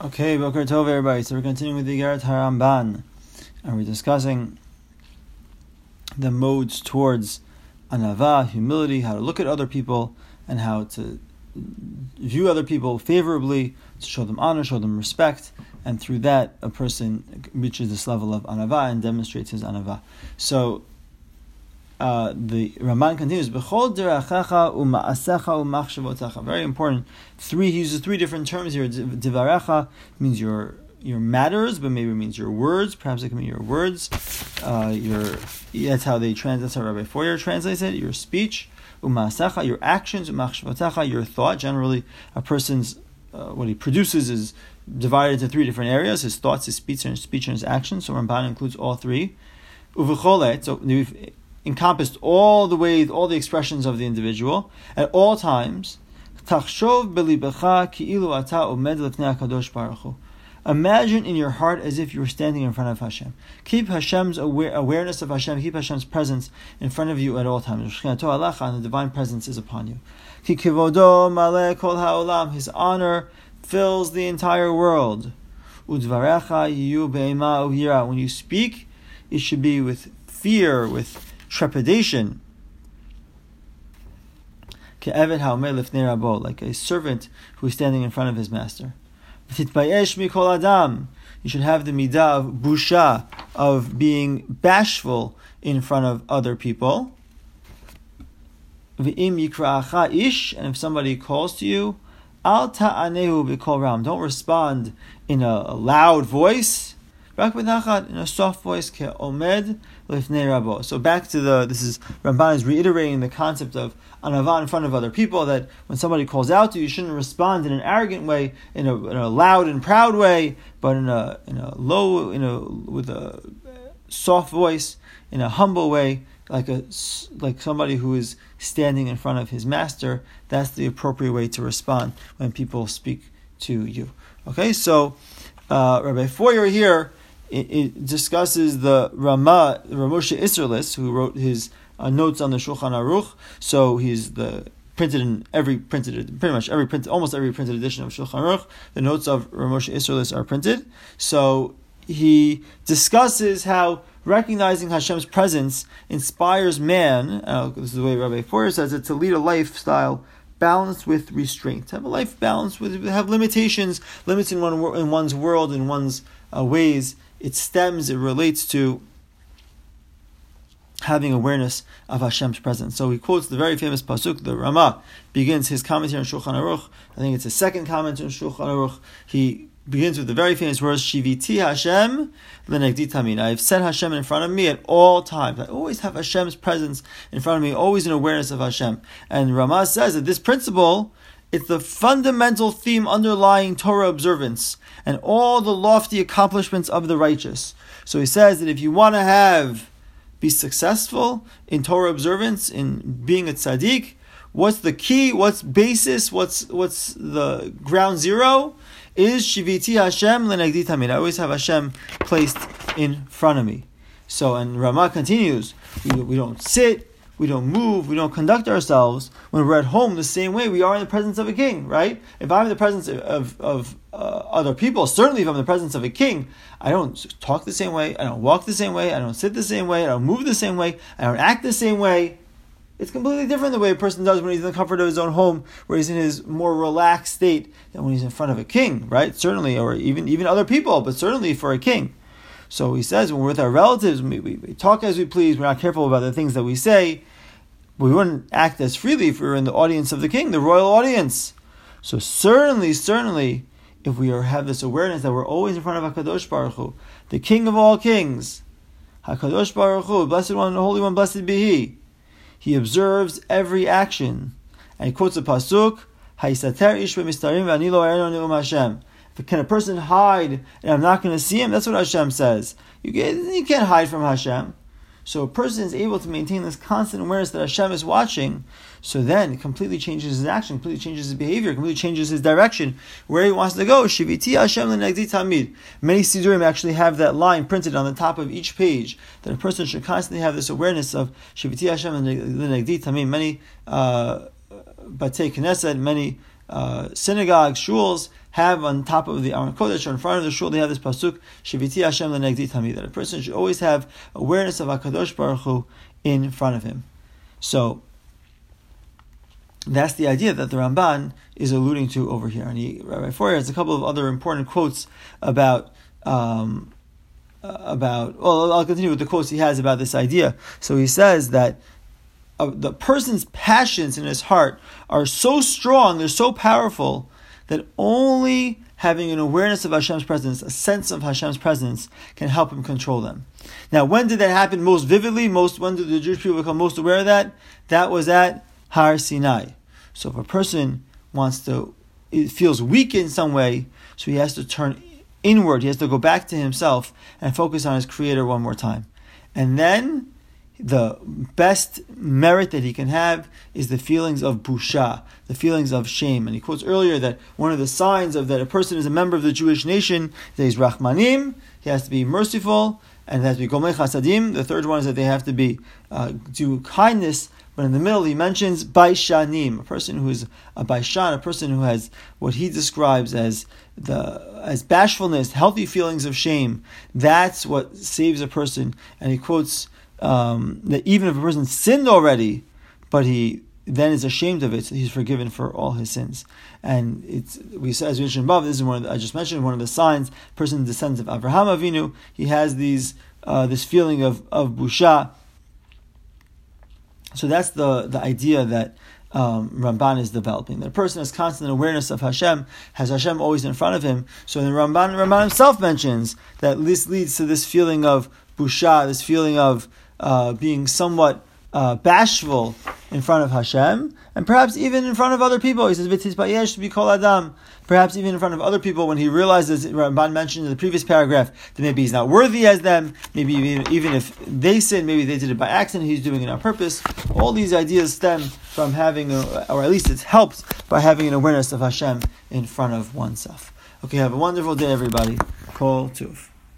Okay, Boker Tov, everybody. So we're continuing with the Igeret Haramban, and we're discussing the modes towards anava, humility, how to look at other people, and how to view other people favorably, to show them honor, show them respect, and through that, a person reaches this level of anava and demonstrates his anava. So uh, the Ramban continues, B'chol derachecha u'ma'asecha u'machshavotecha. Very important. Three, he uses three different terms here. Divarecha means your your matters, but maybe it means your words. Perhaps it can mean your words. Uh, your that's how they translate. That's how Rabbi Feuer translates it. Your speech, u'ma'asecha, your actions, u'machshavotecha, your thought. Generally, a person's uh, what he produces is divided into three different areas: his thoughts, his speech, and his speech and his actions. So Ramban includes all three. So encompassed all the ways, all the expressions of the individual at all times. Imagine in your heart as if you were standing in front of Hashem. Keep Hashem's aware, awareness of Hashem, keep Hashem's presence in front of you at all times. And the divine presence is upon you. His honor fills the entire world. When you speak, it should be with fear, with trepidation. Like a servant who is standing in front of his master. You should have the midah of busha, of being bashful in front of other people. And if somebody calls to you, al ram. Don't respond in a loud voice. Rak in a soft voice, ke omed rabo. So back to the, this is, Ramban is reiterating the concept of anava in front of other people, that when somebody calls out to you, you shouldn't respond in an arrogant way, in a, in a loud and proud way, but in a, in a low, in a, with a soft voice, in a humble way, like a, like somebody who is standing in front of his master. That's the appropriate way to respond when people speak to you. Okay, so, uh, Rabbi Feuer here, it, discusses the Rama, Ramosha Isserlis, who wrote his uh, notes on the Shulchan Aruch. So he's the printed in every printed, pretty much every print, almost every printed edition of Shulchan Aruch. The notes of Ramosha Isserlis are printed. So he discusses how recognizing Hashem's presence inspires man. Uh, this is the way Rabbi Feuer says it to lead a lifestyle balanced with restraint. Have a life balanced with have limitations, limits in one in one's world, in one's uh, ways it stems, it relates to having awareness of Hashem's presence. So he quotes the very famous pasuk. The Rama begins his commentary on Shulchan Aruch. I think it's his second comment on Shulchan Aruch. He begins with the very famous words Shiviti Hashem tamid. I have set Hashem in front of me at all times. I always have Hashem's presence in front of me, always in awareness of Hashem. And Rama says that this principle it's the fundamental theme underlying Torah observance and all the lofty accomplishments of the righteous. So he says that if you want to have be successful in Torah observance, in being a tzaddik, what's the key? What's basis? What's what's the ground zero? Is shiviti Hashem lenegdi tamid. I always have Hashem placed in front of me. So and Rama continues. We, we don't sit we don't move, we don't conduct ourselves when we're at home the same way we are in the presence of a king, right? If I'm in the presence of, of, of uh, other people, certainly if I'm in the presence of a king, I don't talk the same way, I don't walk the same way, I don't sit the same way, I don't move the same way, I don't act the same way. It's completely different the way a person does when he's in the comfort of his own home, where he's in his more relaxed state than when he's in front of a king, right? Certainly, or even even other people, but certainly for a king. So he says, when we're with our relatives, we, we, we, talk as we please, we're not careful about the things that we say. We wouldn't act as freely if we were in the audience of the king, the royal audience. So certainly, certainly, if we are, have this awareness that we're always in front of HaKadosh Baruch Hu, the King of all kings, HaKadosh Baruch Hu, Blessed One, the Holy One, blessed be He. He observes every action. And he quotes a pasuk, Haisater ish mistarim v'ani Hashem. Can a person hide and I'm not going to see him? That's what Hashem says. You, can, you can't hide from Hashem. So a person is able to maintain this constant awareness that Hashem is watching, so then it completely changes his action, completely changes his behavior, completely changes his direction, where he wants to go. Shiviti Hashem tamid. Many Sidurim actually have that line printed on the top of each page, that a person should constantly have this awareness of Shiviti Hashem tamid. Many uh, Batei Knesset, many uh, synagogues, shuls, have on top of the Aron Kodesh or in front of the shul, they have this pasuk, Shiviti Hashem lenegdi tamid, that a person should always have awareness of HaKadosh Baruch Hu in front of him. So, that's the idea that the Ramban is alluding to over here. And he, Rabbi Feuer has a couple of other important quotes about um, about. Well, I'll continue with the quotes he has about this idea. So he says that uh, the person's passions in his heart are so strong, they're so powerful that only having an awareness of Hashem's presence, a sense of Hashem's presence, can help him control them. Now, when did that happen most vividly? Most when did the Jewish people become most aware of that? That was at Har Sinai. So, if a person wants to, it feels weak in some way, so he has to turn inward. He has to go back to himself and focus on his Creator one more time, and then the best merit that he can have is the feelings of busha, the feelings of shame. And he quotes earlier that one of the signs of that a person is a member of the Jewish nation that he's rachmanim, he has to be merciful, and has to be gomei chasadim. The third one is that they have to be uh, do kindness. But in the middle, he mentions baishanim, a person who is a baishan, a person who has what he describes as the as bashfulness, healthy feelings of shame. That's what saves a person. And he quotes um, that even if a person sinned already, but he then is ashamed of it, so he's forgiven for all his sins. And it's we as we mentioned above, this is one of the, I just mentioned one of the signs. Person descends of Avraham Avinu, he has these uh, this feeling of of busha. So that's the the idea that um, Ramban is developing. That a person has constant awareness of Hashem, has Hashem always in front of him. So the Ramban, Ramban himself mentions that this leads to this feeling of busha, this feeling of uh, being somewhat uh, bashful in front of Hashem, and perhaps even in front of other people. He says, "V'tizbayesh to be called adam." Perhaps even in front of other people, when he realizes, Ramban mentioned in the previous paragraph, that maybe he's not worthy as them. Maybe even, if they sin, maybe they did it by accident. He's doing it on purpose. All these ideas stem from having, a, or at least it's helped by having an awareness of Hashem in front of oneself. Okay, have a wonderful day, everybody. Kol Tuv.